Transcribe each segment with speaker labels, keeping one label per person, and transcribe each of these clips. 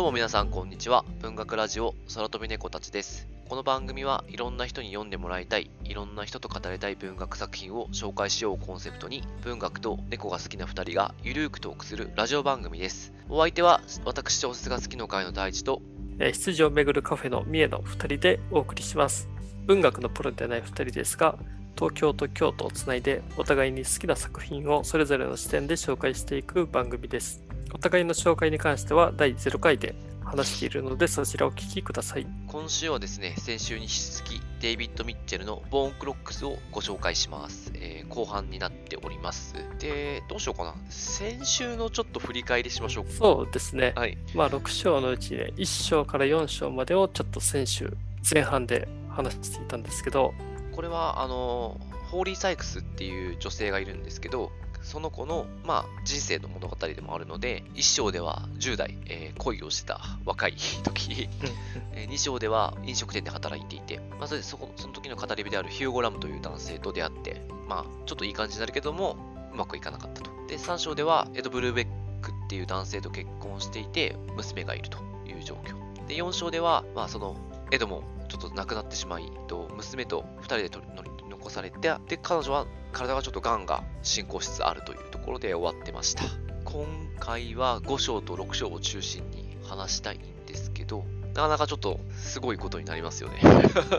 Speaker 1: どうも皆さんこんにちは。文学ラジオ空飛び猫たちです。この番組はいろんな人に読んでもらいたい、いろんな人と語りたい文学作品を紹介しようコンセプトに、文学と猫が好きな2人がゆるーくトークするラジオ番組です。お相手は私小説が好きの会の大地と、
Speaker 2: え羊をめぐるカフェの三重の2人でお送りします。文学のプロではない2人ですが、東京と京都をつないでお互いに好きな作品をそれぞれの視点で紹介していく番組です。お互いの紹介に関しては第0回で話しているのでそちらをお聞きください。
Speaker 1: 今週はですね、先週に引き続きデイビッド・ミッチェルのボーンクロックスをご紹介します。えー後半になっております。で、どうしようかな。先週のちょっと振り返りしましょうか。
Speaker 2: そうですね。
Speaker 1: はい。
Speaker 2: まあ6章のうちね、1章から4章までをちょっと先週前半で話していたんですけど、
Speaker 1: これはあのホーリー・サイクスっていう女性がいるんですけどその子の、まあ、人生の物語でもあるので1章では10代、えー恋をしてた若い時、え2章では飲食店で働いていて、まあ、それでそこその時の語り部であるヒューゴ・ラムという男性と出会って、まあ、ちょっといい感じになるけどもうまくいかなかったと。で3章ではエド・ブルーベックっていう男性と結婚していて娘がいるという状況。で4章では、まあ、そのエドもちょっと亡くなってしまい、と娘と2人で取り取り残されて、で、彼女は体がちょっと癌が進行しつつあるというところで終わってました。今回は5章と6章を中心に話したいんですけど、なかなかちょっとすごいことになりますよね。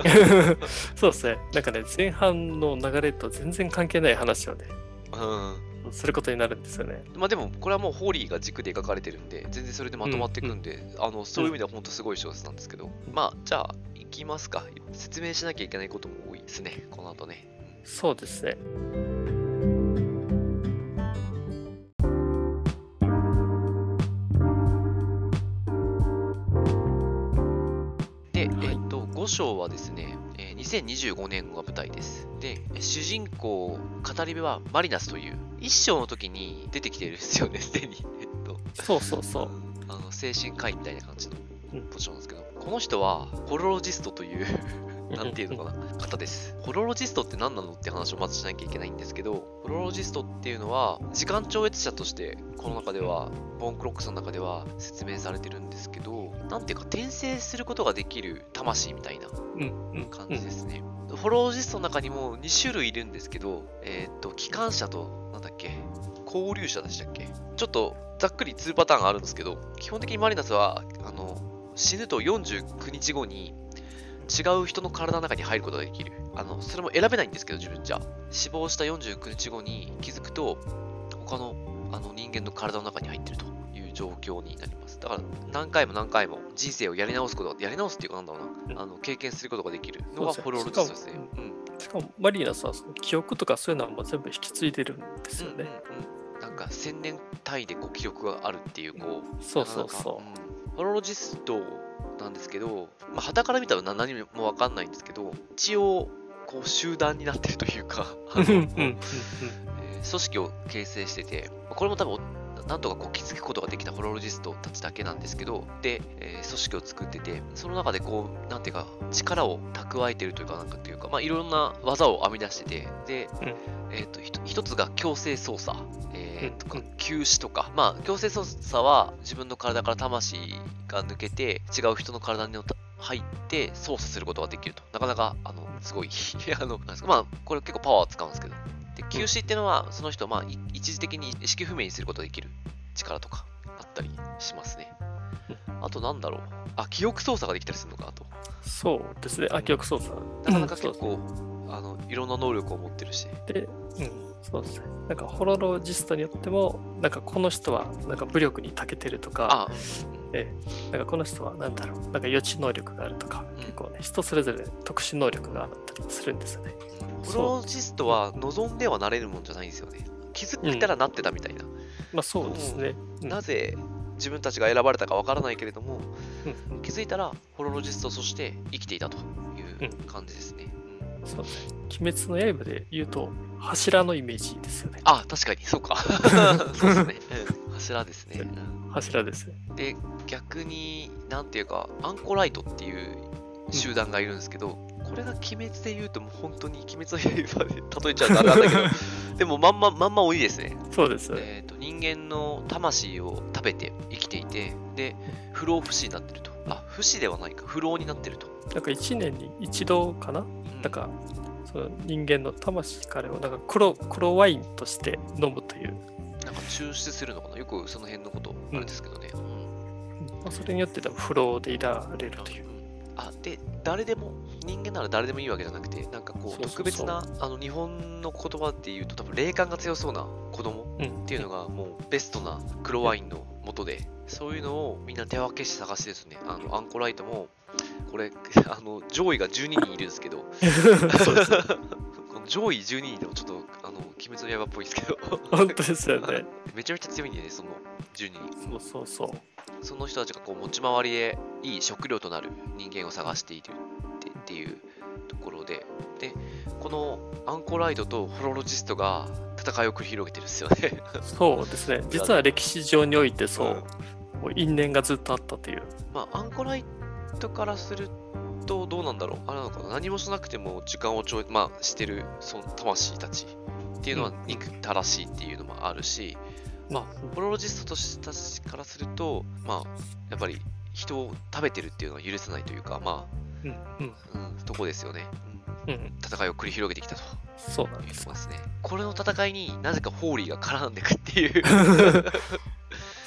Speaker 2: そうですね。なんかね、前半の流れと全然関係ない話をね、
Speaker 1: うん。
Speaker 2: することになるんですよね。
Speaker 1: まあでも、これはもうホーリーが軸で描かれてるんで、全然それでまとまっていくんで、あの、そういう意味では本当すごい小説なんですけど、まあ、じゃあ、いきますか。説明しなきゃいけないことも多いですね、この後ね。
Speaker 2: そうですね。
Speaker 1: で、
Speaker 2: はい
Speaker 1: えっと、5章はですね、えー2025年が舞台です。で、主人公、語り部はマリナスという、1章の時に出てきてるんですよね、すでに。えっと、
Speaker 2: そうそうそう。
Speaker 1: あの精神科医みたいな感じの
Speaker 2: うん
Speaker 1: ポジションなんですけど、この人は、ホロロジストという、なんていうのかな、方です。ホロロジストって何なのって話をまずしなきゃいけないんですけど、ホロロジストっていうのは、時間超越者として、この中では、ボーンクロックスの中では説明されてるんですけど、なんていうか、転生することができる魂みたいな感じですね。ホロロジストの中にも2種類いるんですけど、えーっと、機関車と、なんだっけ、交流者でしたっけちょっとざっくり2パターンあるんですけど、基本的にマリナスは、あの、死ぬと49日後に違う人の体の中に入ることができる。あの、それも選べないんですけど、自分じゃ。死亡した49日後に気づくと、他のあの人間の体の中に入ってるという状況になります。だから、何回も何回も人生をやり直すことが、やり直すっていうかなんだろうな、
Speaker 2: うん
Speaker 1: あの経験することができるのが
Speaker 2: そう
Speaker 1: ホロロジストですね。うん
Speaker 2: しかもマリーナスはその記憶とかそういうのはもう全部引き継いでるんですよね。
Speaker 1: うんうんうん、なんか千年単位でこう記録があるっていうこう
Speaker 2: そうそうそ
Speaker 1: うんホロロジストなんですけど、まあ、旗から見たら何何もわかんないんですけど一応こう集団になってるというかあ
Speaker 2: う。
Speaker 1: の組織を形成しててまあこれも多分なんとかこう気づくことができたホロロジストたちだけなんですけどで、えー組織を作っててその中でこうなんていうか力を蓄えてるというかなんかというかまあいろんな技を編み出しててで、
Speaker 2: うん。
Speaker 1: えっ、とひと一つが強制操作、えーとか
Speaker 2: うん。
Speaker 1: 休止とかまあ強制操作は自分の体から魂が抜けて違う人の体に入って操作することができると。なかなかあのすごい あのまあこれ結構パワーを使うんですけどで休止っていうのはその人をまあい一時的に意識不明にすることができる力とかあったりしますねあとなんだろうあ記憶操作ができたりするのかなと
Speaker 2: そうですね。あ、記憶操作。
Speaker 1: なかなか
Speaker 2: うん
Speaker 1: 結構、あのいろんな能力を持ってるし
Speaker 2: で、うん、そうですね。なんかホロロジストによっても、なんかこの人はなんか武力に長けてるとか、
Speaker 1: あ
Speaker 2: ええなんかこの人はなんだろう、なんか予知能力があるとか、
Speaker 1: うん
Speaker 2: 結構ね、人それぞれ特殊能力があったりするんですよね。
Speaker 1: プロジストは望んではなれるもんじゃないんですよね。気づいたらなってたみたいな。
Speaker 2: まあそうですね。うん
Speaker 1: なぜ自分たちが選ばれたかわからないけれども、
Speaker 2: うんうん
Speaker 1: 気づいたらホロロジストとして生きていたという
Speaker 2: うん
Speaker 1: 感じですね。うん
Speaker 2: そうですね。鬼滅の刃で言うと、柱のイメージですよね。
Speaker 1: あ、確かに、そうか。そうですね。うん柱ですね。うん
Speaker 2: 柱ですね。
Speaker 1: で、逆に、なんていうか、アンコライトっていう集団がいるんですけど、ここれが鬼滅で言うともう本当に鬼滅の刃で例えちゃうとあれなんだけど でもまんままんま鬼ですね。
Speaker 2: そうです。
Speaker 1: えー、と人間の魂を食べて生きていてで不老不死になってると。あ不死ではないか。不老になってると、
Speaker 2: なんか1年に一度かな？
Speaker 1: うん。
Speaker 2: なんか、その人間の魂からをなんか黒黒ワインとして飲むという、
Speaker 1: なんか抽出するのかな？よくその辺のことあるんですけどね、うん。
Speaker 2: まあ、それによって多分不老でいられるという。
Speaker 1: あで誰でも人間なら誰でもいいわけじゃなくてなんかこ
Speaker 2: そう
Speaker 1: 特別なあの日本の言葉っていうと多分霊感が強そうな子供
Speaker 2: うん、
Speaker 1: っていうのがもうベストな黒ワインの元でそういうのをみんな手分けして探してですねあのアンコライトもこれあの上位が12人いるんですけど。上位12人でもちょっと鬼滅の刃っぽいですけど
Speaker 2: 本当ですよね。
Speaker 1: めちゃめちゃ強いんでねその12人
Speaker 2: そうそうそう。
Speaker 1: その人たちがこう持ち回りでいい食料となる人間を探しているっていうところで、で、このアンコライトとホロロジストが戦いを繰り広げてるんですよね。
Speaker 2: そうですね。実は歴史上においてそう、
Speaker 1: うん
Speaker 2: 因縁がずっとあったという。
Speaker 1: まあ、アンコライトからするとどうなんだろうあれなのかな何もしなくても時間をちょい、まあ、してるその魂たちっていうのは
Speaker 2: うん
Speaker 1: 憎たらしいっていうのもあるし、
Speaker 2: まあ、
Speaker 1: ホロロジストたちからすると、まあ、やっぱり人を食べてるっていうのは許せないというか、ま
Speaker 2: うん、うん、
Speaker 1: あ、うん、とこですよね。うん
Speaker 2: うん、
Speaker 1: 戦いを繰り広げてきたと
Speaker 2: そうなんです
Speaker 1: いうとこ。ろですね。これの戦いになぜかホーリーが絡んでくっていう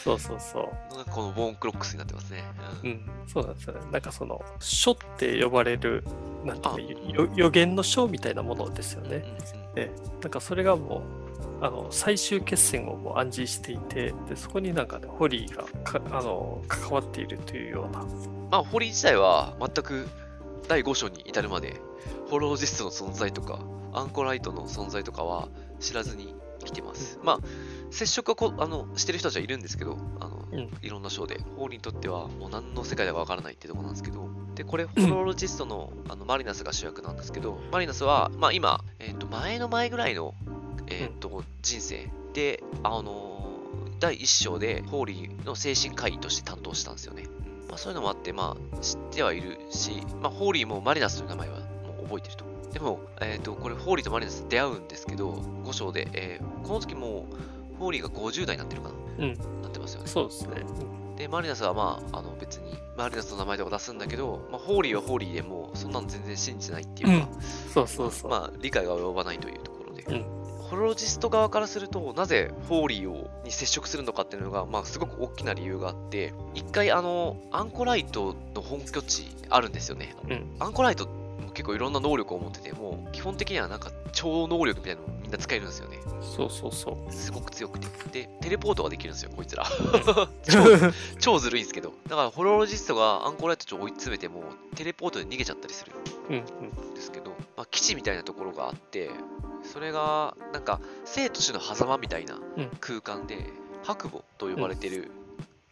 Speaker 2: そうそうそう。
Speaker 1: このボーンクロックスになってますね。う
Speaker 2: うんん、そうなんですよね。なんかその、書って呼ばれる、なんていう予言の書みたいなものですよね。で、なんかそれがもう、あの最終決戦をもう暗示していてで、そこになんかね、ホリーがかあの関わっているというような。
Speaker 1: まあ、ホリー自体は全く第5章に至るまで、ホロージストの存在とか、アンコライトの存在とかは知らずに来てます。まあ、接触はこあのしてる人たちはいるんですけど、あの
Speaker 2: うん
Speaker 1: いろんな章で、ホーリーにとってはもう何の世界だかわからないっていうところなんですけど、で、これ、ホロロジストのあのマリナスが主役なんですけど、マリナスは、まあ今、えっ、と、前の前ぐらいの、えっ、と、人生で、あの第1章で、ホーリーの精神科医として担当したんですよね。まあそういうのもあって、まあ知ってはいるし、まあホーリーもマリナスという名前はもう覚えてると。でも、えっ、と、これ、ホーリーとマリナス出会うんですけど、5章で、えーこの時もう、ホーリーが50代になってるかな？
Speaker 2: うん、
Speaker 1: なってますよね。
Speaker 2: そうですね。
Speaker 1: で、マリナスはまあ、あの別に、マリナスの名前とか出すんだけど、まあ、ホーリーはホーリーでもう、そんなの全然信じてないっていうか、
Speaker 2: そうそうそう。
Speaker 1: まあ、理解が及ばないというところで、
Speaker 2: うん
Speaker 1: ホロロジスト側からすると、なぜホーリーをに接触するのかっていうのが、まあ、すごく大きな理由があって、一回、あの、アンコライトの本拠地あるんですよね。
Speaker 2: うん、
Speaker 1: アンコライトも結構いろんな能力を持ってて、もう基本的にはなんか超能力みたいなのみんな使えるんですよね。
Speaker 2: そうそうそう。
Speaker 1: すごく強くて。で、テレポートができるんですよ、こいつら。超超ずるいんですけど。だから、ホロロジストがアンコライトちょ追い詰めても、テレポートで逃げちゃったりする
Speaker 2: うん、うん、
Speaker 1: んですけど、まあ、基地みたいなところがあって、それが、なんか、生と死の狭間みたいな
Speaker 2: うん
Speaker 1: 空間で、白母と呼ばれてる、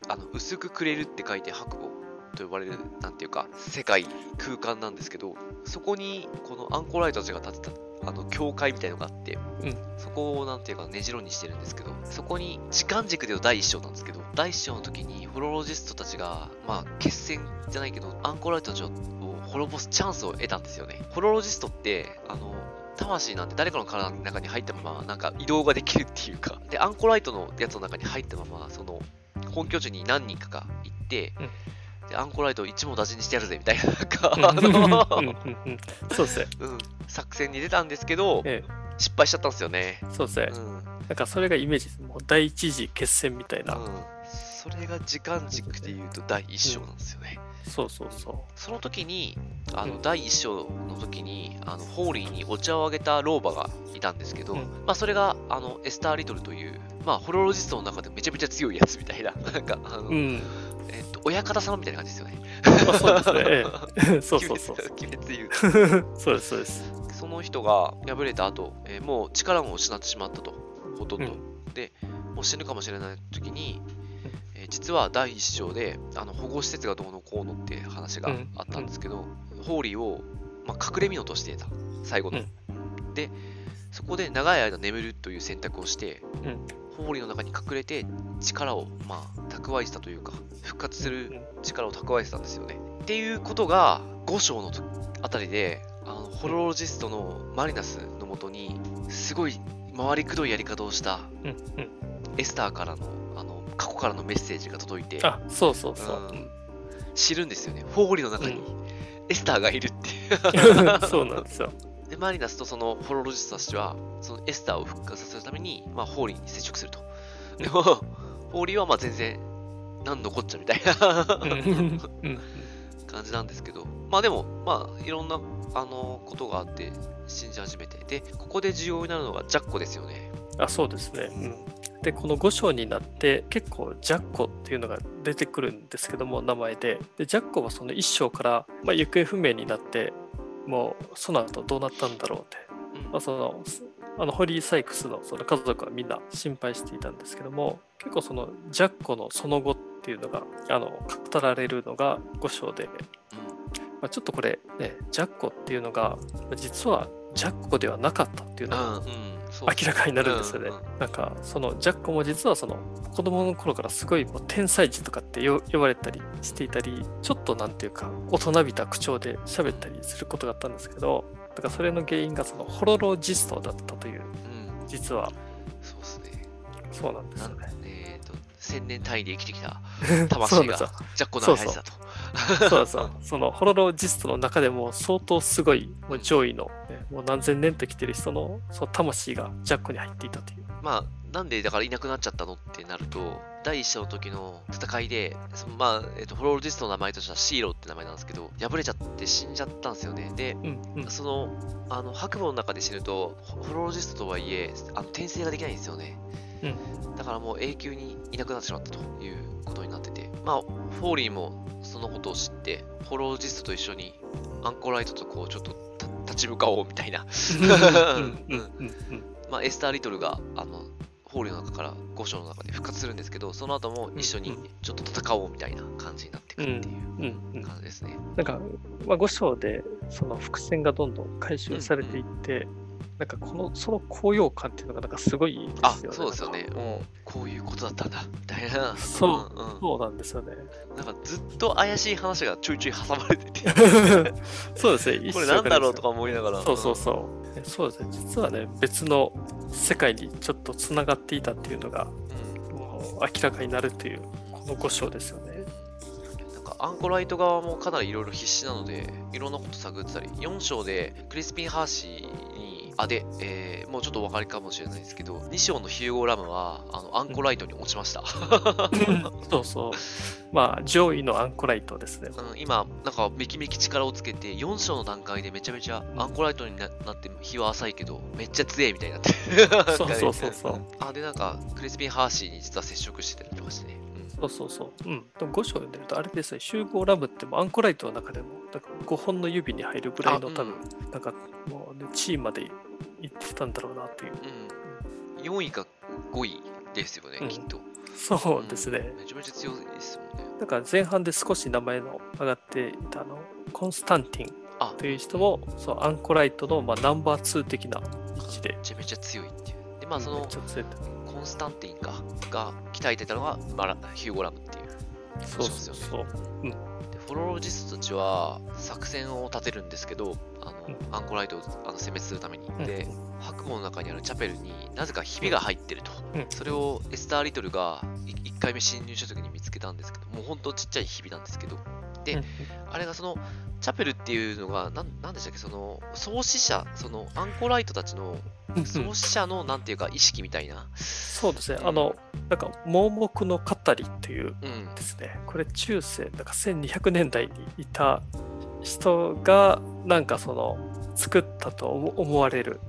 Speaker 1: あの、薄くくれるって書いて白母と呼ばれる、なんていうか、世界、空間なんですけど、そこに、このアンコライトたちが建てた、あの、教会みたいのがあって、
Speaker 2: うん。
Speaker 1: そこを、なんていうか、ねじろにしてるんですけど、そこに、時間軸での第一章なんですけど、第一章の時に、ホロロジストたちが、まあ、決戦じゃないけど、アンコライトたちを滅ぼすチャンスを得たんですよね。ホロロジストって、あの、魂なんて誰かの体の中に入ったまま、なんか移動ができるっていうか、で、アンコライトのやつの中に入ったまま、その、本拠地に何人かが行って、で、アンコライトを一網打尽にしてやるぜ、みたいな、なんか、
Speaker 2: そうですね。
Speaker 1: うん、作戦に出たんですけど、
Speaker 2: え
Speaker 1: 失敗しちゃったんですよね。
Speaker 2: え、そうですね
Speaker 1: う。ん。
Speaker 2: なんかそれがイメージです。もう第一次決戦みたいな。
Speaker 1: うん、それが時間軸で言うと第一章なんですよね。
Speaker 2: そうそうそ
Speaker 1: その時に、あの、
Speaker 2: うん
Speaker 1: 第一章の時に、あの、ホーリーにお茶をあげた老婆がいたんですけど、
Speaker 2: うん
Speaker 1: まあ、それが、あの、エスター・リトルという、まあ、ホロロジストの中でめちゃめちゃ強いやつみたいな、なんか、あの、
Speaker 2: う。うん。
Speaker 1: えっと、親方様みたいな感じですよね。
Speaker 2: まあ、そうですね。ええ そうそうそう。
Speaker 1: 鬼滅言うと
Speaker 2: そうです、そうです。
Speaker 1: その人が敗れた後、えーもう力も失ってしまったと、ほとんど。
Speaker 2: うん
Speaker 1: で、もう死ぬかもしれない時に、えー実は第一章であの保護施設がどうのこうのって話があったんですけど、ホーリーを、まあ、隠れ蓑としていた、最後の。で、そこで長い間眠るという選択をして、
Speaker 2: うん
Speaker 1: ホーリーの中に隠れて力を、まあ、蓄えてたというか、復活する力を蓄えてたんですよね。っていうことが5章のとあたりで、あホロロジストのマリナスのもとに、すごい回りくどいやり方をした。エスターからのあの過去からのメッセージが届いて、
Speaker 2: あ、そうそうそう。
Speaker 1: うん知るんですよね。フォーリーの中に
Speaker 2: う
Speaker 1: エスターがいるっていう。
Speaker 2: そうなんですよ。
Speaker 1: で、マリナスとそのホロロジストたちは、そのエスターを復活させるために、まあ、ホリーに接触すると。でも、ホーリーはまあ全然、なんのこっちゃみたいな感じなんですけど、まあでも、まあ、いろんな、あの、ことがあって、信じ始めて。で、ここで重要になるのがジャッコですよね。
Speaker 2: あそうですね。うん、で、この5章になって、結構ジャッコっていうのが出てくるんですけども、名前で。で、ジャッコはその1章から、まあ、行方不明になって、もうその後どうなったんだろうって。
Speaker 1: うん。
Speaker 2: まあ、そのあのホリー・サイクスのその家族はみんな心配していたんですけども結構そのジャッコのその後っていうのがあの語られるのが5章で、まあ、ちょっとこれ、ね、ジャッコっていうのが実はジャッコではなかったっていうのが明らかになるんですよね。
Speaker 1: うんうん
Speaker 2: なんかそのジャッコも実はその子供の頃からすごいもう天才児とかってよ呼ばれたりしていたりちょっとなんていうか大人びた口調で喋ったりすることがあったんですけどだからそれの原因がそのホロロジストだったという
Speaker 1: うん、
Speaker 2: 実は
Speaker 1: そうですね。
Speaker 2: そうなんですよね。
Speaker 1: えっ、と、千年単位で生きてきた 魂が。ジャッコの入ってたと。
Speaker 2: そうそう。そのホロロジストの中でも相当すごいもう上位の、ね、もう何千年と生きてる人のその魂がジャッコに入っていたという。
Speaker 1: まあ、なんでだからいなくなっちゃったのってなると、第一章の時の戦いで、そのまあ、えっ、と、ホロロジストの名前としてはシーロって名前なんですけど、破れちゃって死んじゃったんですよね。で、
Speaker 2: うんうん。
Speaker 1: その、あの、白夢の中で死ぬと、ホホロロジストとはいえ、あの転生ができないんですよね。
Speaker 2: うん
Speaker 1: だからもう永久にいなくなってしまったということになってて、まあ、フォーリーもそのことを知って、ホロロジストと一緒にアンコライトとこう、ちょっとた立ち向かおうみたいな。
Speaker 2: うんうんうんうん
Speaker 1: まあ、エスター・リトルが、あの、ホーリーの中から5章の中で復活するんですけど、その後も一緒に
Speaker 2: うん
Speaker 1: ちょっと戦おうみたいな感じになってくるっていう
Speaker 2: うんうん
Speaker 1: 感じですね。
Speaker 2: なんか、まあ、5章でその伏線がどんどん回収されていって、なんかこのその高揚感っていうのがなんかすごいです
Speaker 1: あ
Speaker 2: よね。、
Speaker 1: そうですよね。もう、こういうことだったんだ、みたいな。
Speaker 2: そうん
Speaker 1: うん
Speaker 2: そうなんですよね。
Speaker 1: なんかずっと怪しい話がちょいちょい挟まれてて、
Speaker 2: そうですね。
Speaker 1: これなんだろうとか思いながら。
Speaker 2: そうそうそう。えそうですね。実はね、別の世界にちょっとつながっていたっていうのが、
Speaker 1: うん。
Speaker 2: もう明らかになるという、この5章ですよね。
Speaker 1: なんかアンコライト側もかなりいろいろ必死なので、いろんなこと探ってたり、4章でクリスピン・ハーシーに、あ、で、えーもうちょっとお分かりかもしれないですけど、2章のヒューゴ・ラムは、あの、アンコライトに落ちました。
Speaker 2: そうそう。まあ、上位のアンコライトですね。
Speaker 1: うん、今、なんかめきめき力をつけて、4章の段階でめちゃめちゃアンコライトにななって、日は浅いけど、めっちゃ強いみたいになってる。
Speaker 2: そうそうそうそう。
Speaker 1: あ、で、なんか、クリスピン・ハーシーに実は接触してたりとかしてね。
Speaker 2: そうそうそう。うん。でも5章読んでると、あれですね、集合ラムってもアンコライトの中でも、なんか5本の指に入るぐらいの
Speaker 1: あうん
Speaker 2: 多分、なんかもう、ね、地位まで行ってたんだろうなっていう。
Speaker 1: うん。4位か5位ですよね、
Speaker 2: うん
Speaker 1: きっと。
Speaker 2: そうですね。
Speaker 1: めちゃめちゃ強いですもんね。
Speaker 2: だから前半で少し名前の上がっていたあのコンスタンティン
Speaker 1: あ、
Speaker 2: という人もそうアンコライトのまあナンバー2的な位置で
Speaker 1: め。ちゃめちゃ強いっていう。で、まあ、その、コンスタンティンか、が鍛えてたのが、マラヒューゴ・ラムっていう。
Speaker 2: そうそうそう。
Speaker 1: でフォロロジストたちは作戦を立てるんですけど、あの、
Speaker 2: うん
Speaker 1: アンコライトをあの殲滅するために。
Speaker 2: うん
Speaker 1: で、白門の中にあるチャペルになぜかひびが入ってると。
Speaker 2: うん
Speaker 1: それをエスター・リトルが1回目侵入した時に見つけたんですけど、もうほんとちっちゃいひびなんですけど、で
Speaker 2: うん
Speaker 1: あれがその、チャペルっていうのが、なんでしたっけ、その、創始者、その、アンコライトたちの
Speaker 2: うん
Speaker 1: 創始者の、なんていうか、意識みたいな。
Speaker 2: そうですね。あの、なんか盲目の語りっていう
Speaker 1: うん。
Speaker 2: ですね。これ中世、なんか1200年代にいた人がなんかその作ったと思思われる、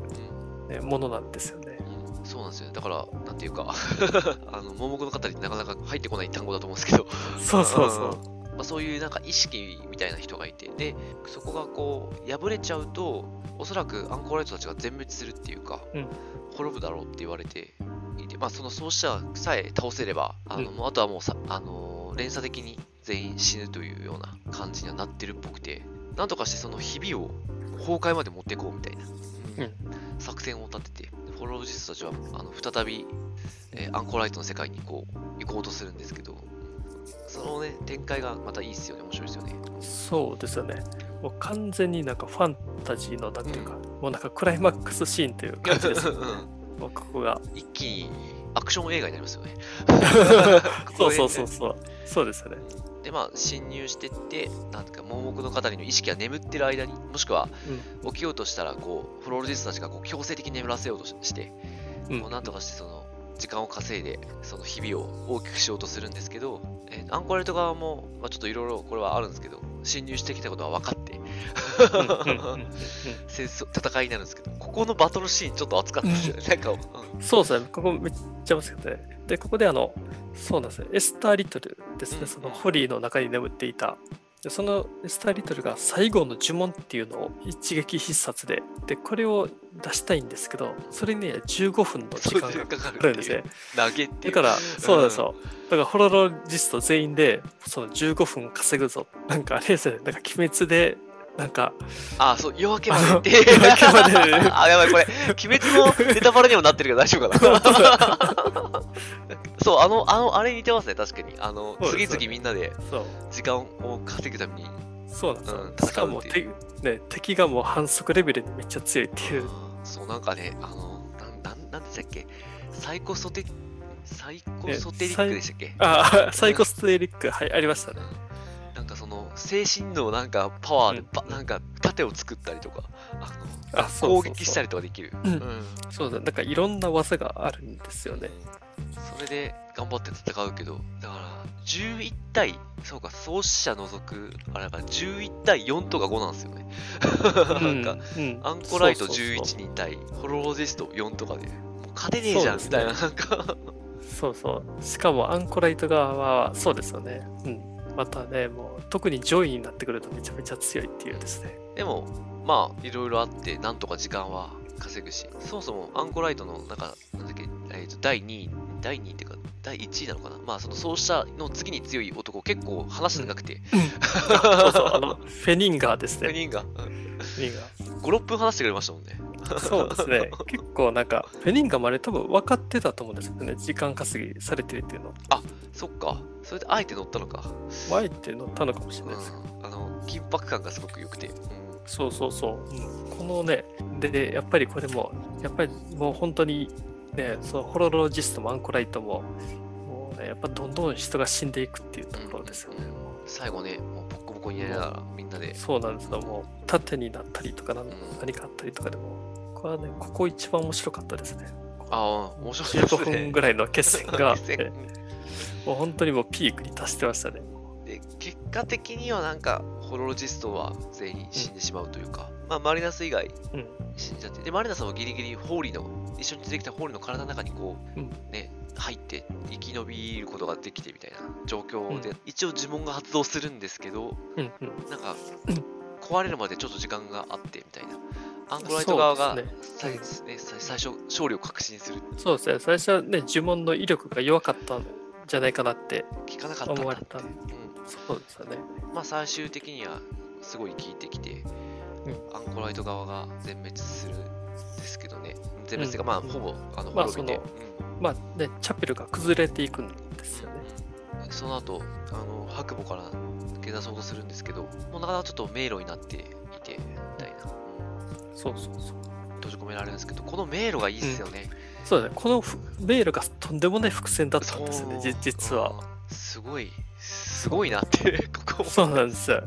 Speaker 2: ね、ものなんですよね。
Speaker 1: うん。そうなんですよ。だから、なんていうか、あの、盲目の語りってなかなか入ってこない単語だと思うんですけど、
Speaker 2: そうそうそう。
Speaker 1: まあ、そういうなんか意識みたいな人がいて、で、そこがこう、破れちゃうと、おそらくアンコーライトたちが全滅するっていうか、
Speaker 2: うん。
Speaker 1: 滅ぶだろうって言われていて、まあ、その創始者さえ倒せれば、あの、
Speaker 2: うん。
Speaker 1: あとはもうさ、あのー連鎖的に全員死ぬというような感じにはなってるっぽくて、なんとかしてそのひびを崩壊まで持っていこうみたいな、
Speaker 2: うん
Speaker 1: 作戦を立てて、フォロージストたちはあの再び、えーアンコーライトの世界にこう行こうとするんですけど、そのね、展開がまたいいっすよね、面白いですよね。
Speaker 2: そうですよね。もう完全になんかファンタジーのなんていうか、もうなんかクライマックスシーンという感じです、
Speaker 1: うん
Speaker 2: もうここが。
Speaker 1: 一気にアクション映画になりますよね。
Speaker 2: そうそうそうそう。そうですよね。
Speaker 1: で、まあ、侵入してって、なんか、盲目の方の意識が眠ってる間に、もしくは起きようとしたら、こう、フロールジストたちがこう強制的に眠らせようとしして、
Speaker 2: うん。
Speaker 1: もうなんとかして、その、時間を稼いで、その日々を大きくしようとするんですけど、えーアンコレット側も、まあ、ちょっといろいろこれはあるんですけど、侵入してきたことは分かって、戦争戦いになるんですけど、ここのバトルシーンちょっと熱かったですよね。なんか、うん
Speaker 2: そうですね。ここめっちゃますけどね。で、ここであの、そうなんですね。エスター・リトルですね。
Speaker 1: うん
Speaker 2: そのホリーの中に眠っていた。でそのエスター・リトルが最後の呪文っていうのを一撃必殺で、で、これを出したいんですけど、それには15分の時間がかかるんですね。だから、そうなんですよ。だから、ホロロジスト全員で、その15分稼ぐぞ。なんか、あれですね、なんか、鬼滅で、なんか、
Speaker 1: あ、そう、夜明けまでって。
Speaker 2: 夜明けまで
Speaker 1: あ、やばい、これ、鬼滅のネタバレにもなってるけど大丈夫かな そう、あの、あの、あれに似てますね、確かに。あの、次々みんなで時間を稼ぐために。
Speaker 2: そうなんですよ。
Speaker 1: うん
Speaker 2: しかも、ね、敵がもう反則レベルでめっちゃ強いっていう。
Speaker 1: そう、なんかね、あの、なん、なん、なんでしたっけ？サイコソテ、サイコソテリックでしたっけ？
Speaker 2: あ、サイコステリック、はい、ありましたね。
Speaker 1: 精神のなんかパワーで
Speaker 2: うん
Speaker 1: ば、なんか盾を作ったりとか、あの、
Speaker 2: あ、
Speaker 1: 攻撃したりとかできる。
Speaker 2: うん
Speaker 1: うん
Speaker 2: そうだ、なんかいろんな技があるんですよね。
Speaker 1: それで頑張って戦うけど、だから、11対、そうか、創始者除く、あれだから11対4とか5なんですよね。なんか、
Speaker 2: うん、うん
Speaker 1: アンコライト
Speaker 2: そうそうそう
Speaker 1: 11人対、ホロロジスト4とかで、勝てねえじゃん、みたいな、なんか、
Speaker 2: そうそう。しかもアンコライト側は、そうですよね。うん。またね、もう特に上位になってくるとめちゃめちゃ強いっていうですね。
Speaker 1: でも、まあ、いろいろあって、なんとか時間は稼ぐし、そもそもアンコライトの、なんか、なんだっけ、えーと、第2位、第2位っていうか、第1位なのかなまあ、その創始者の次に強い男、結構話長くて、
Speaker 2: そうそう、あの、フェニンガーです
Speaker 1: 4
Speaker 2: ね。
Speaker 1: 人が、
Speaker 2: フェニンガー。
Speaker 1: 5、6分話してくれましたもんね。
Speaker 2: そうですね。結構なんか、フェニンガーまで多分分かってたと思うんですよね。時間稼ぎされてるっていうの。
Speaker 1: そっか、それであえて乗ったのか。
Speaker 2: 前って乗ったのかもしれないです。
Speaker 1: うん、あの緊迫感がすごく良くて、うん
Speaker 2: そうそうそう。うん、このね、で、やっぱりこれも、やっぱりもう本当に、ね、そのホロロジストもアンコライトも、もうね、やっぱどんどん人が死んでいくっていうところですよね。
Speaker 1: うん最後ねもうボッコボコにやりながらみんなで、
Speaker 2: そうなんですよ。もう盾になったりとかなん
Speaker 1: うん。
Speaker 2: 何かあったりとかでも、これはね、ここ一番面白かったですね。
Speaker 1: ああ面白い。です
Speaker 2: 15
Speaker 1: ね
Speaker 2: 分ぐらいの決戦が、
Speaker 1: 決戦。
Speaker 2: えもう本当にもうピークに達してましたね。
Speaker 1: で結果的にはなんかホロロジストは全員死んでしまうというか、まあマリナス以外
Speaker 2: うん。
Speaker 1: 死んじゃって。でマリナスはギリギリホーリーの一緒に出てきたホーリーの体の中にこう、
Speaker 2: うん。
Speaker 1: ね入って生き延びることができてみたいな状況で、一応呪文が発動するんですけど
Speaker 2: うんうん。
Speaker 1: なんか、
Speaker 2: うん
Speaker 1: 壊れるまでちょっと時間があってみたいな。アンコライト側が最,、
Speaker 2: です
Speaker 1: ね最最初勝利を確信する。
Speaker 2: そうですね。最初はね、呪文の威力が弱かったんじゃないかなって
Speaker 1: 聞かなかった
Speaker 2: 思われた。
Speaker 1: うん
Speaker 2: そうですよね。
Speaker 1: まあ最終的にはすごい効いてきて、アンコライト側が全滅するんですけどね。全滅っていうか、まあ
Speaker 2: うん
Speaker 1: ほぼあの
Speaker 2: まあ
Speaker 1: 滅びて、
Speaker 2: まあね、チャペルが崩れていくんですよね。
Speaker 1: うんその後あの白母から抜け出そうとするんですけど、もうなかなかちょっと迷路になっていて、みたいな。うん
Speaker 2: そうそうそう。
Speaker 1: 閉じ込められるんですけど、この迷路がいいですよね。
Speaker 2: そうだね。このふ迷路がとんでもない伏線だったんですよね、じ実は。。
Speaker 1: うんすごい、すごいなって、ここ。
Speaker 2: そうなんですよ。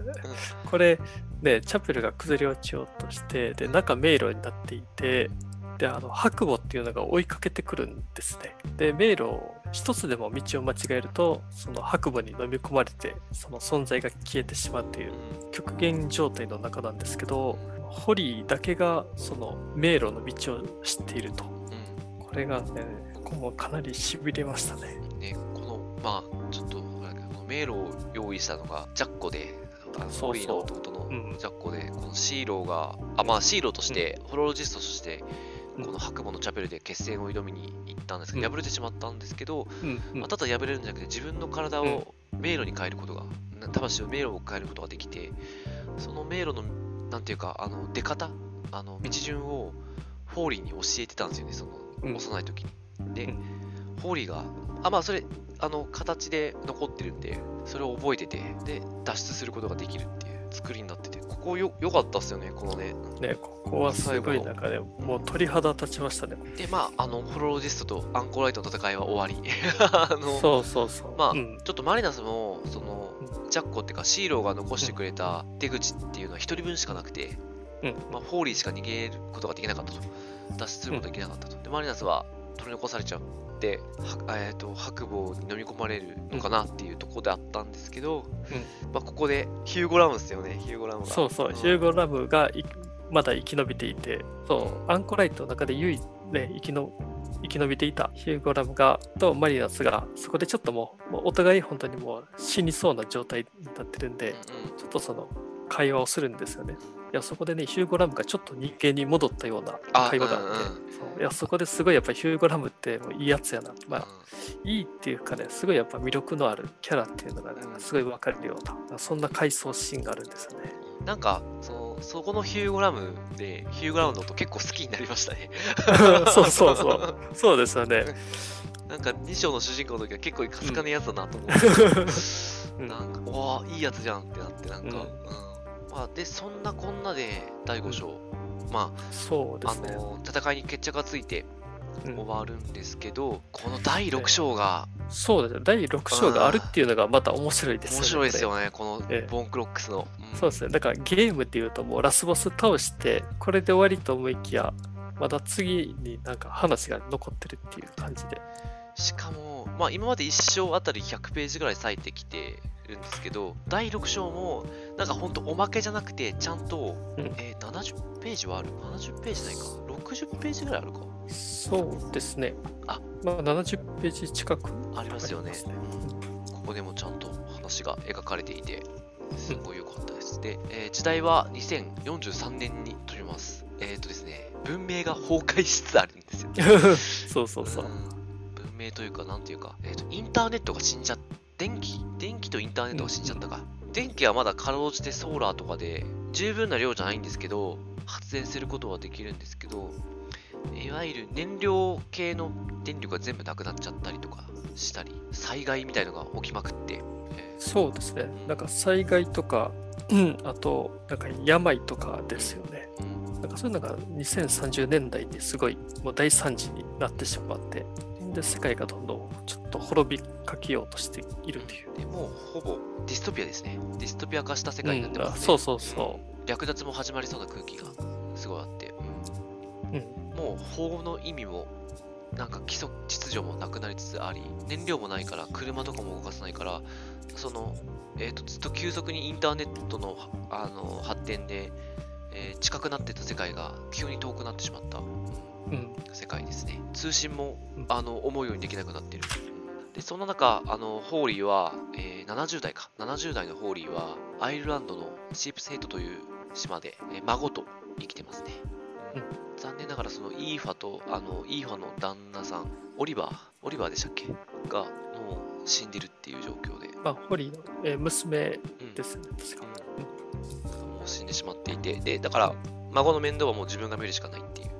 Speaker 2: これ、ね、チャペルが崩れ落ちようとして、で、中迷路になっていて、で、あの、白母っていうのが追いかけてくるんですね。で、迷路を一つでも道を間違えると、その白母に飲み込まれて、その存在が消えてしまうという
Speaker 1: うん
Speaker 2: 極限状態の中なんですけど、ホリーだけがその迷路の道を知っていると。
Speaker 1: う
Speaker 2: これがね、ここもかなりしびれましたね。
Speaker 1: んね、この、まあ、ちょっと、迷路を用意したのが、ジャッコで、ホリーの弟の
Speaker 2: うん
Speaker 1: ジャッコで、このシーローが、あ、まあ、シーローとして、ホロロジストとして、
Speaker 2: うん
Speaker 1: この白母のチャペルで決戦を挑みに行ったんですけど、
Speaker 2: うん。
Speaker 1: 敗れてしまったんですけど、まあ、ただ敗れるんじゃなくて、自分の体を迷路に変えることが、な魂を迷路を変えることができて、その迷路の、なんていうか、あの出方、あの道順をフォーリーに教えてたんですよね、その
Speaker 2: うん。
Speaker 1: 幼い時に。で、
Speaker 2: うん。
Speaker 1: フォーリーが、あ、まあ、それ、あの、形で残ってるんで、それを覚えてて、で、脱出することができるっていう。作りになってて、ここよ良かったっすよね、このね。
Speaker 2: ね、ここはすごいなんかね、もう鳥肌立ちましたね。
Speaker 1: で、まあ、あの、ホロロジストとアンコライトの戦いは終わり。あの、
Speaker 2: そうそうそう。
Speaker 1: まあ、
Speaker 2: うん
Speaker 1: ちょっとマリナスも、その、ジャッコっていうか、シーロが残してくれた出口っていうのは一人分しかなくて、
Speaker 2: うん
Speaker 1: まあ、フォーリーしか逃げることができなかったと。脱出することができなかったと。で、マリナスは取り残されちゃって、はえっ、と、白亜に飲み込まれるのかなっていうところであったんですけど、まあ、ここでヒューゴ・ラムですよね、ヒューゴ・ラムが。
Speaker 2: そうそう、
Speaker 1: ん
Speaker 2: ヒューゴ・ラムがいまだ生き延びていて、そう、アンコライトの中で唯一、ね、生きの生き延びていたヒューゴ・ラムがとマリナスがそこでちょっともうもうお互い本当にもう死にそうな状態になってるんで、
Speaker 1: うんうん
Speaker 2: ちょっとその会話をするんですよね。いやそこでね、ヒューゴ・ラムがちょっと人間に戻ったような
Speaker 1: あ
Speaker 2: 会話があって、そう。いやそこですごいやっぱヒューゴ・ラムってもういいやつやな、まあ、
Speaker 1: う
Speaker 2: いいっていうかね、すごいやっぱ魅力のあるキャラっていうのがね
Speaker 1: うん。
Speaker 2: すごい分かるような、そんな回想シーンがあるんですよね。
Speaker 1: んなんかその、そこのヒューゴ・ラムで、ヒューゴ・ラムのこと結構好きになりましたね。
Speaker 2: そうそうそう。そうですよね。
Speaker 1: なんか2章の主人公の時は結構いかつかねえやつだなと思って、
Speaker 2: うん。
Speaker 1: なんか、わあ、いいやつじゃんってなって、なんか、
Speaker 2: うん。
Speaker 1: うんまあ、で、そんなこんなで第5章、まあ、あ
Speaker 2: そうですね。
Speaker 1: の、戦いに決着がついて
Speaker 2: うん
Speaker 1: 終わるんですけど、この第6章が
Speaker 2: そうですね。第6章があるっていうのがまた面白いですよね。
Speaker 1: 面白いです
Speaker 2: こ
Speaker 1: よね、この
Speaker 2: ええ
Speaker 1: ボーンクロックスの。
Speaker 2: れ。そうですね。だからゲームっていうともうラスボス倒して、これで終わりと思いきや、まだ次になんか話が残ってるっていう感じで。
Speaker 1: しかも、まあ、今まで1章あたり100ページぐらい割いてきてるんですけど、第6章も、なんかほんとおまけじゃなくて、ちゃんと、
Speaker 2: うん
Speaker 1: えー70ページはある ?70 ページないか ?60 ページぐらいあるか
Speaker 2: そうですね。
Speaker 1: あ
Speaker 2: まあ70ページ近く
Speaker 1: ありますよねここでもちゃんと話が描かれていて、すごい良かったです。で、えー時代は2043年に撮ります。えっ、とですね、文明が崩壊しつつあるんですよ。
Speaker 2: そうそうそう。
Speaker 1: ん文明というか、なんていうか、えっ、と、インターネットが死んじゃっ電気電気とインターネットが死んじゃったか。電気はまだかろうじてソーラーとかで、十分な量じゃないんですけど、発電することはできるんですけど、いわゆる燃料系の電力が全部なくなっちゃったりとかしたり、災害みたいのが起きまくって、え
Speaker 2: そうですね。なんか災害とか、うん、あと、なんか病とかですよね。
Speaker 1: ーうん
Speaker 2: なんかそういうのが2030年代にすごいもう大惨事になってしまって、で、世界がどんどんちょっと滅びかけようとしているという。
Speaker 1: でもうほぼディストピアですね。ディストピア化した世界になって
Speaker 2: うん
Speaker 1: ますね。
Speaker 2: あそうそうそ
Speaker 1: うん略奪も始まりそうな空気がすごいあって、
Speaker 2: う。うん。
Speaker 1: もう法の意味もなんか規則秩序もなくなりつつあり、燃料もないから車とかも動かさないから、その、えー、とずっと急速にインターネットのあの発展で、えー近くなってた世界が急に遠くなってしまった、うん
Speaker 2: うん。
Speaker 1: 世界ですね。通信も
Speaker 2: うん
Speaker 1: あの思うようにできなくなってる。で、そんな中、あのホーリーは、えー70代か、70代のホーリーは、アイルランドのシープスヘイトという島で、えー孫と生きてますね。
Speaker 2: うん
Speaker 1: 残念ながら、そのイーファと、あの、イーファの旦那さん、オリバー、オリバーでしたっけ？が、もう死んでるっていう状況で、
Speaker 2: まあ、ホリーの、えー娘
Speaker 1: うん
Speaker 2: ですよね、確か。
Speaker 1: もう死んでしまっていて、で、だから、孫の面倒はもう自分が見るしかないっていう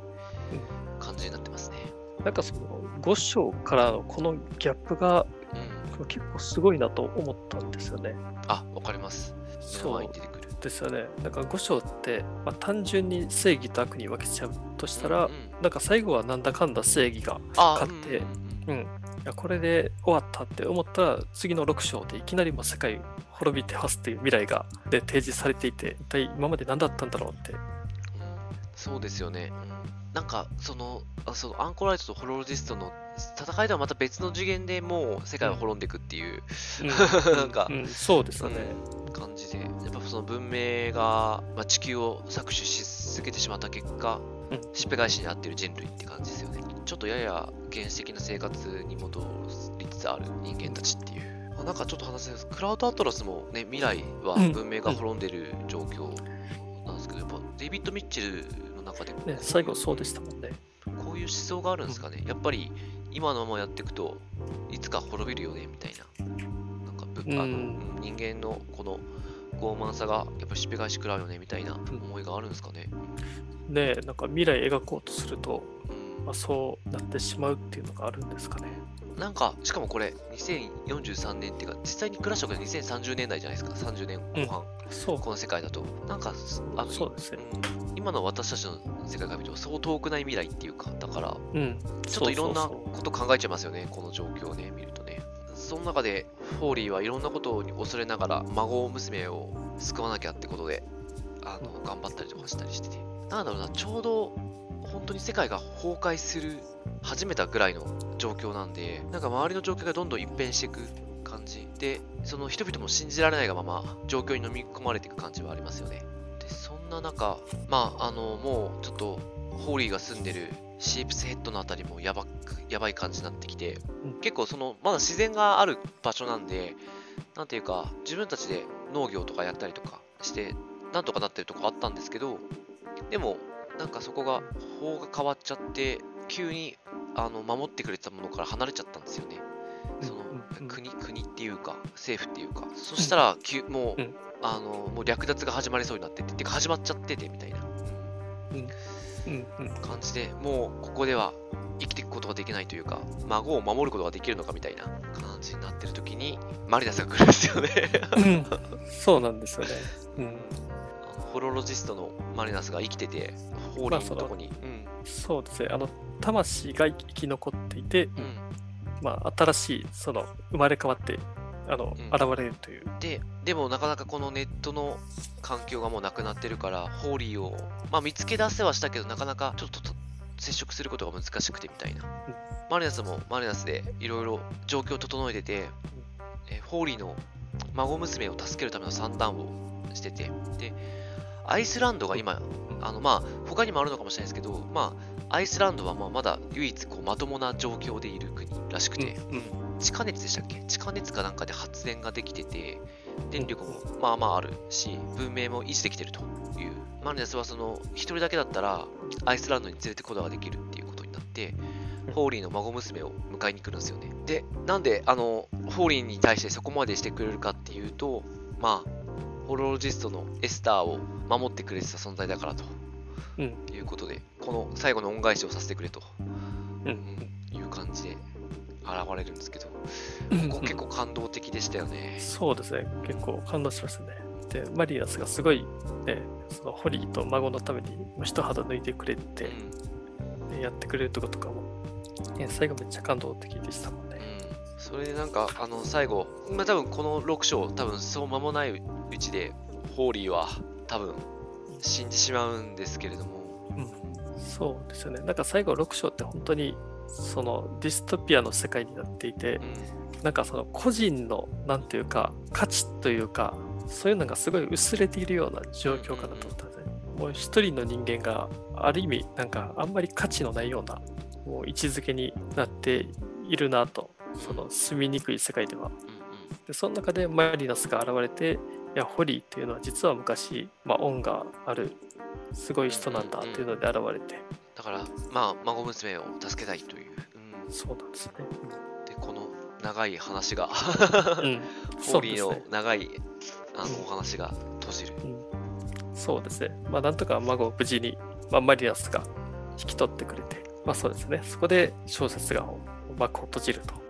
Speaker 1: 感じになってますね。
Speaker 2: なんかその5章からのこのギャップが
Speaker 1: うん。
Speaker 2: 結構すごいなと思ったんですよね。
Speaker 1: あ、わかります。目の前に出てくる。
Speaker 2: ですよね。なんか5章って、まあ、単純に正義と悪に分けちゃうとしたら、
Speaker 1: うんうん
Speaker 2: なんか最後はなんだかんだ正義が、
Speaker 1: あ
Speaker 2: 買って
Speaker 1: うんうんうん
Speaker 2: やこれで終わったって思ったら、次の6章でいきなりもう世界滅びてますっていう未来がで提示されていて、一体今まで何だったんだろうって。
Speaker 1: うんそうですよね。なんか、その、あそのアンコライトとホロロジストの戦いとはまた別の次元でもう世界は滅んでいくっていう
Speaker 2: うん
Speaker 1: なんか
Speaker 2: うん、そうですよね。
Speaker 1: 感じで、やっぱその文明が、まあ、地球を搾取し続けてしまった結果、
Speaker 2: うん
Speaker 1: しっぺ返しに遭ってる人類って感じですよね。ちょっとやや原始的な生活に戻りつつある人間たちっていう。まあ、なんかちょっと話せます。クラウドアトラスもね、未来は
Speaker 2: うん
Speaker 1: 文明が滅んでる状況なんですけど、やっぱデイビッド・ミッチェルの中でも、
Speaker 2: ね最後そうでしたもんね。
Speaker 1: こういう思想があるんですかね。やっぱり今のままやっていくといつか滅びるよねみたいな。なんかぶ
Speaker 2: うん
Speaker 1: あのうん人間のこの傲慢さがやっぱりしっぺ返し食らうよねみたいな思いがあるんですかね。
Speaker 2: ねなんか未来描こうとすると、
Speaker 1: うん
Speaker 2: まあ、そうなってしまうっていうのがあるんですかね。
Speaker 1: なんか、しかもこれ、2043年っていうか、実際にクラッシュが2030年代じゃないですか、30年後半、
Speaker 2: そう
Speaker 1: この世界だと。なんか、あの
Speaker 2: そうですね。
Speaker 1: うん今の私たちの世界から見ても、そう遠くない未来っていうか、だから、
Speaker 2: うん。
Speaker 1: ちょっといろんなこと考えちゃいますよね、この状況をね、見るとね。その中で、フォーリーはいろんなことに恐れながら、孫娘を救わなきゃってことで、あの、頑張ったりとかしたりしてて。なんだろうな、ちょうど、本当に世界が崩壊する、始めたぐらいの状況なんで、なんか周りの状況がどんどん一変していく感じで、その人々も信じられないがまま、状況に飲み込まれていく感じはありますよね。で、そんな中、まあ、あの、もう、ちょっと、ホーリーが住んでるシープスヘッドのあたりもやばくやばい感じになってきて、
Speaker 2: うん。
Speaker 1: 結構そのまだ自然がある場所なんでなんていうか自分たちで農業とかやったりとかしてなんとかなってるとこあったんですけどでもなんかそこが法が変わっちゃって急にあの守ってくれてたものから離れちゃったんですよね。その国国っていうか政府っていうか。そしたら急もう、
Speaker 2: うん。
Speaker 1: あのもう略奪が始まりそうになってててか始まっちゃっててみたいな感じでもうここでは生きていくことができないというか孫を守ることができるのかみたいな感じになってる時にマリナスが来るんですよね
Speaker 2: うんそうなんですよね。うん。
Speaker 1: ホロロジストのマリナスが生きててホーリーのとこに、うん
Speaker 2: そうですね。あの、魂が生き残っていて、
Speaker 1: うん
Speaker 2: まあ、新しい、その、生まれ変わって、あの、
Speaker 1: うん。
Speaker 2: 現れるという。
Speaker 1: ででもなかなかこのネットの環境がもうなくなってるからホーリーを、まあ、見つけ出せはしたけどなかなかちょっとと接触することが難しくてみたいな、マリナスもマリナスでいろいろ状況を整えてて、えホーリーの孫娘を助けるための算段をしてて。でアイスランドが今あのまあ他にもあるのかもしれないですけどまあアイスランドはまあまだ唯一こうまともな状況でいる国らしくて、
Speaker 2: うん
Speaker 1: 地下熱でしたっけ？地下熱かなんかで発電ができてて、電力もまあまああるし、文明も維持できてるという。マリナスはその、一人だけだったら、アイスランドに連れてくことができるっていうことになって、ホーリーの孫娘を迎えに来るんですよね。で、なんで、あの、ホーリーに対してそこまでしてくれるかっていうと、まあ、ホロロジストのエスターを守ってくれてた存在だからと
Speaker 2: うん。
Speaker 1: いうことで、この最後の恩返しをさせてくれと
Speaker 2: うん。
Speaker 1: いう感じで現れるんですけど、
Speaker 2: うん
Speaker 1: ここ結構感動的でしたよね。
Speaker 2: そうですね。結構感動しましたね。で、マリアスがすごい、ね、そのホリーと孫のために一肌脱いでくれ
Speaker 1: う
Speaker 2: て、
Speaker 1: ん
Speaker 2: ねやってくれるとことかも、ね、最後めっちゃ感動的でしたもんね。
Speaker 1: うん、それでなんか、あの、最後、まあ多分この6章、多分そう間もないうちで、ホーリーは多分死んでしまうんですけれども、
Speaker 2: うん、そうですよね。なんか最後6章って本当にそのディストピアの世界になっていて
Speaker 1: う、ん、
Speaker 2: なんかその個人のなんていうか価値というかそういうのがすごい薄れているような状況かなと思ったんですね。もう一人の人間がある意味なんかあんまり価値のないようなもう位置づけになっているなとその住みにくい世界では。
Speaker 1: うん、
Speaker 2: でその中でマリナスが現れていやホリーっていうのは実は昔、まあ、恩があるすごい人なんだっていうので現れて、
Speaker 1: だから、まあ、孫娘を助けたいという、うん、
Speaker 2: そうなんですね。
Speaker 1: で、この長い話が、
Speaker 2: うん、
Speaker 1: ホーリーの長いあの
Speaker 2: うん
Speaker 1: お話が閉じる。
Speaker 2: そうですね。まあ、なんとか孫を無事に、まあ、マリナスが引き取ってくれて、まあそうですね。そこで小説が幕を閉じると。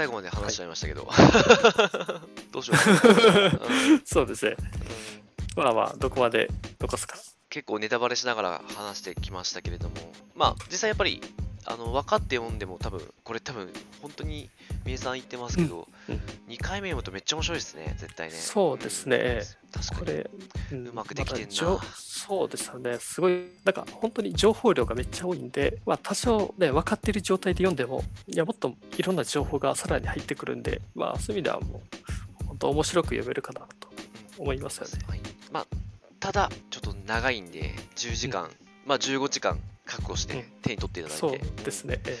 Speaker 1: 最後まで話しちゃいましたけど、どうしようかな、うん。
Speaker 2: そうですね。
Speaker 1: うん
Speaker 2: まあまあ、どこまで残すか。
Speaker 1: 結構ネタバレしながら話してきましたけれども、まあ、実際やっぱり、あの分かって読んでも多分、これ多分、本当に三重さん言ってますけど、
Speaker 2: うんうん
Speaker 1: 2回目読むとめっちゃ面白いですね、絶対ね。
Speaker 2: そうですね
Speaker 1: うん確かに。
Speaker 2: これ、う
Speaker 1: まくできてんな
Speaker 2: まそうですよね。すごい、なんか本当に情報量がめっちゃ多いんで、まあ多少ね、分かってる状態で読んでも、いや、もっといろんな情報がさらに入ってくるんで、まあそういう意味ではもう、本当面白く読めるかなと思いますよね。
Speaker 1: はいまあ、ただ、ちょっと長いんで、10時間、まあ15時間確保して
Speaker 2: うん
Speaker 1: 手に取っていただ
Speaker 2: そ
Speaker 1: いうて、
Speaker 2: ですね。え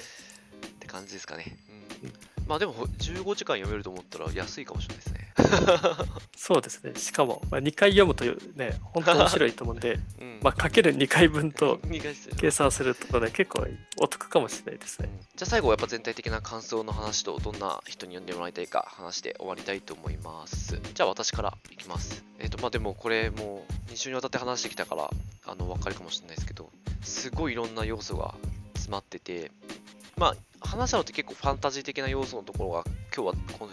Speaker 1: って感じですかね。うん
Speaker 2: うん
Speaker 1: まあでも、ほ15時間読めると思ったら安いかもしれないですね。
Speaker 2: そうですね。しかも、まあ、2回読むというね、本当面白いと思うんで、
Speaker 1: うん
Speaker 2: まあ、かける2回分と計算するとね、結構お得かもしれないですね。
Speaker 1: じゃあ最後はやっぱ全体的な感想の話とどんな人に読んでもらいたいか話して終わりたいと思います。じゃあ私からいきます。えっ、とまあでもこれもう2週にわたって話してきたからあの分かるかもしれないですけどすごいいろんな要素が詰まっててまあ話したのって結構ファンタジー的な要素のところが今日は今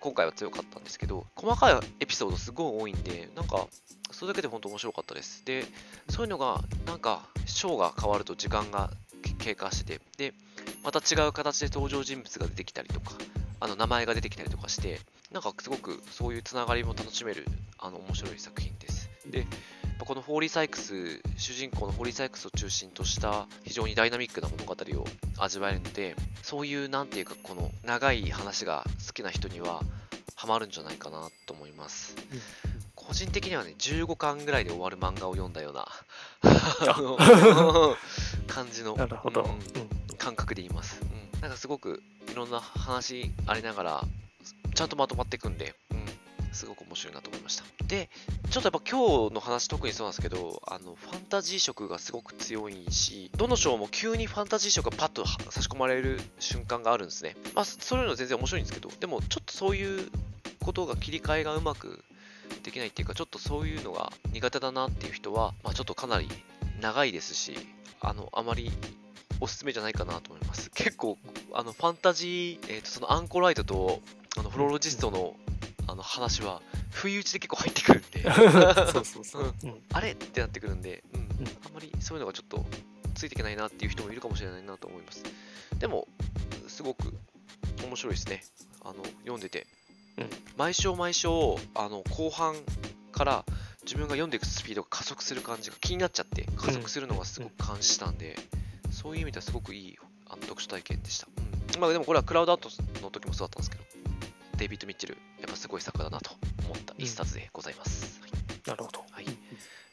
Speaker 1: 今回は強かったんですけど細かいエピソードすごい多いんでなんかそれだけで本当面白かったです。でそういうのがなんか章が変わると時間が経過しててでまた違う形で登場人物が出てきたりとか、あの名前が出てきたりとかして、なんかすごくそういうつながりも楽しめるあの面白い作品です。で、このホーリー・サイクス、主人公のホーリー・サイクスを中心とした非常にダイナミックな物語を味わえるので、そういうなんていうか、この長い話が好きな人にはハマるんじゃないかなと思います。個人的にはね、15巻ぐらいで終わる漫画を読んだような 感じの。うん
Speaker 2: うん
Speaker 1: 感覚で言います。うん、なんかすごくいろんな話ありながら、ちゃんとまとまっていくんで、うん、すごく面白いなと思いました。で、ちょっとやっぱ今日の話特にそうなんですけど、あの、ファンタジー色がすごく強いし、どの章も急にファンタジー色がパッと差し込まれる瞬間があるんですね。まあ、そういうの全然面白いんですけど、でもちょっとそういうことが切り替えがうまくできないっていうか、ちょっとそういうのが苦手だなっていう人は、まあ、ちょっとかなり長いですし、あの、あまりおすすめじゃないかなと思います。結構、あの、ファンタジー、えっ、と、そのアンコライトと、あの、フロロジストの、あの、話は、不意打ちで結構入ってくるんで、
Speaker 2: そうそうそう。うん
Speaker 1: あれってなってくるんで、うん、
Speaker 2: うん
Speaker 1: あんまりそういうのがちょっとついていけないなっていう人もいるかもしれないなと思います。でも、すごく面白いですね。あの、読んでて。
Speaker 2: うん
Speaker 1: 毎章毎章、あの、後半から自分が読んでいくスピードが加速する感じが気になっちゃって、加速するのがすごく感じしたんで、そういう意味ではすごくいいあの読書体験でした。うん、まあでもこれはクラウドアートの時もそうだったんですけど、デイビッド・ミッチェル、やっぱすごい作家だなと思った一冊でございます。はい
Speaker 2: なるほど。
Speaker 1: はい。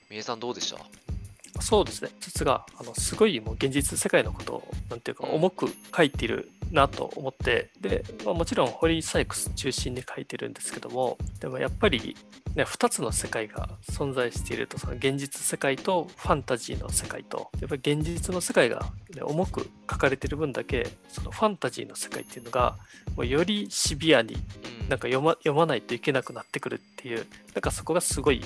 Speaker 1: 三重さんどうでした？
Speaker 2: そうですね。実が、あの、すごいもう現実世界のことを、なんていうか、
Speaker 1: うん
Speaker 2: 重く書いているなと思って、で、まあ、もちろん、ホリー・サイクス中心に書いてるんですけども、でもやっぱり、ね、2つの世界が存在していると、その現実世界とファンタジーの世界と、やっぱり現実の世界が、ね、重く書かれている分だけ、そのファンタジーの世界っていうのが、もうよりシビアに
Speaker 1: うん
Speaker 2: なんか読ま読まないといけなくなってくるっていう、なんかそこがすごい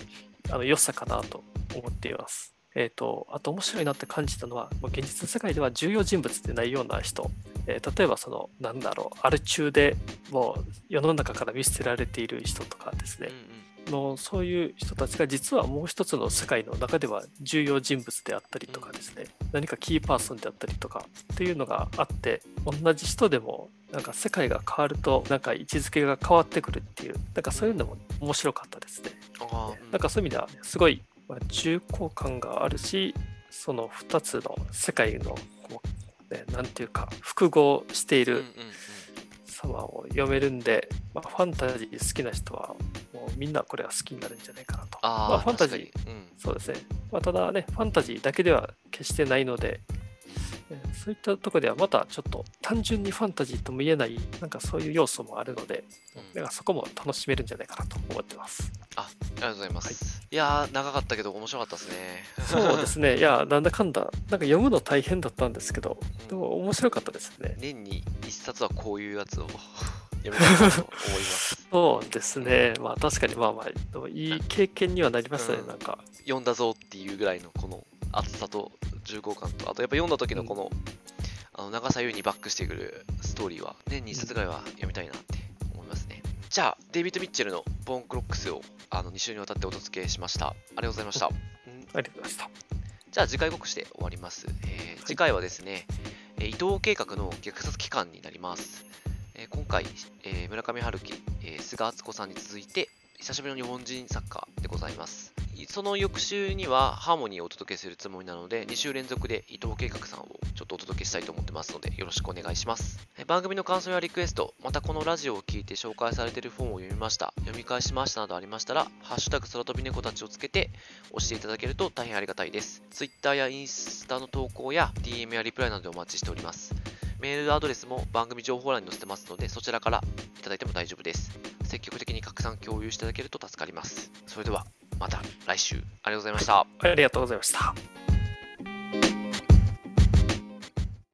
Speaker 2: あの良さかなと思っています。えっ、と、あと面白いなって感じたのは、もう現実世界では重要人物でないような人、えー例えばその、なんだろう、アル中でもう世の中から見捨てられている人とかですね。
Speaker 1: うん、うん。
Speaker 2: のそういう人たちが実はもう一つの世界の中では重要人物であったりとかですね、何かキーパーソンであったりとかっていうのがあって同じ人でもなんか世界が変わるとなんか位置づけが変わってくるっていうなんかそういうのも面白かったですね。
Speaker 1: うん。
Speaker 2: なんかそういう意味ではすごいまあ重厚感があるしその2つの世界のね、なんていうか複合している様を読めるんで、まあ、ファンタジー好きな人はもうみんなこれは好きになるんじゃないかなと。まあ、ファンタジー
Speaker 1: うん
Speaker 2: そうですね。まあ、ただね、ファンタジーだけでは決してないので、えーそういったところではまたちょっと単純にファンタジーとも言えない、なんかそういう要素もあるので、
Speaker 1: うん
Speaker 2: なんかそこも楽しめるんじゃないかなと思ってます。
Speaker 1: ありがとうございます。い、やー、長かったけど面白かったですね。
Speaker 2: そうですね。いや、なんだかんだ、なんか読むの大変だったんですけど、でも面白かったですね。
Speaker 1: 年に一冊はこういうやつを 読みたいなと思います。
Speaker 2: そうですね。まあ確かにまあまあ、いい経験にはなりましたね、
Speaker 1: うん
Speaker 2: なんか。
Speaker 1: 読んだぞっていうぐらいのこの厚さと重厚感と、あとやっぱ読んだ時のこの、あの長さゆえにバックしてくるストーリーは年に一冊ぐらいは読みたいなって思いますね。じゃあ、デイビッド・ミッチェルのボーンクロックスをあの2週にわたってお届けしました。ありがとうございました。うん
Speaker 2: ありがとうございました。
Speaker 1: じゃあ次回告知で終わります。えー次回はですね、えー伊藤計画の虐殺期間になります。えー今回、えー村上春樹、えー菅敦子さんに続いて、久しぶりの日本人作家でございます。その翌週にはハーモニーをお届けするつもりなので、2週連続で伊藤計画さんをちょっとお届けしたいと思ってますので、よろしくお願いします。番組の感想やリクエスト、またこのラジオを聞いて紹介されている本を読みました、読み返しましたなどありましたら、ハッシュタグ空飛び猫たちをつけて押していただけると大変ありがたいです。Twitter やインスタの投稿や DM やリプライなどでお待ちしております。メールアドレスも番組情報欄に載せてますので、そちらからいただいても大丈夫です。積極的に拡くさん共有していただけると助かります。それでは、また来週、ありがとうございました。
Speaker 2: ありがとうございました。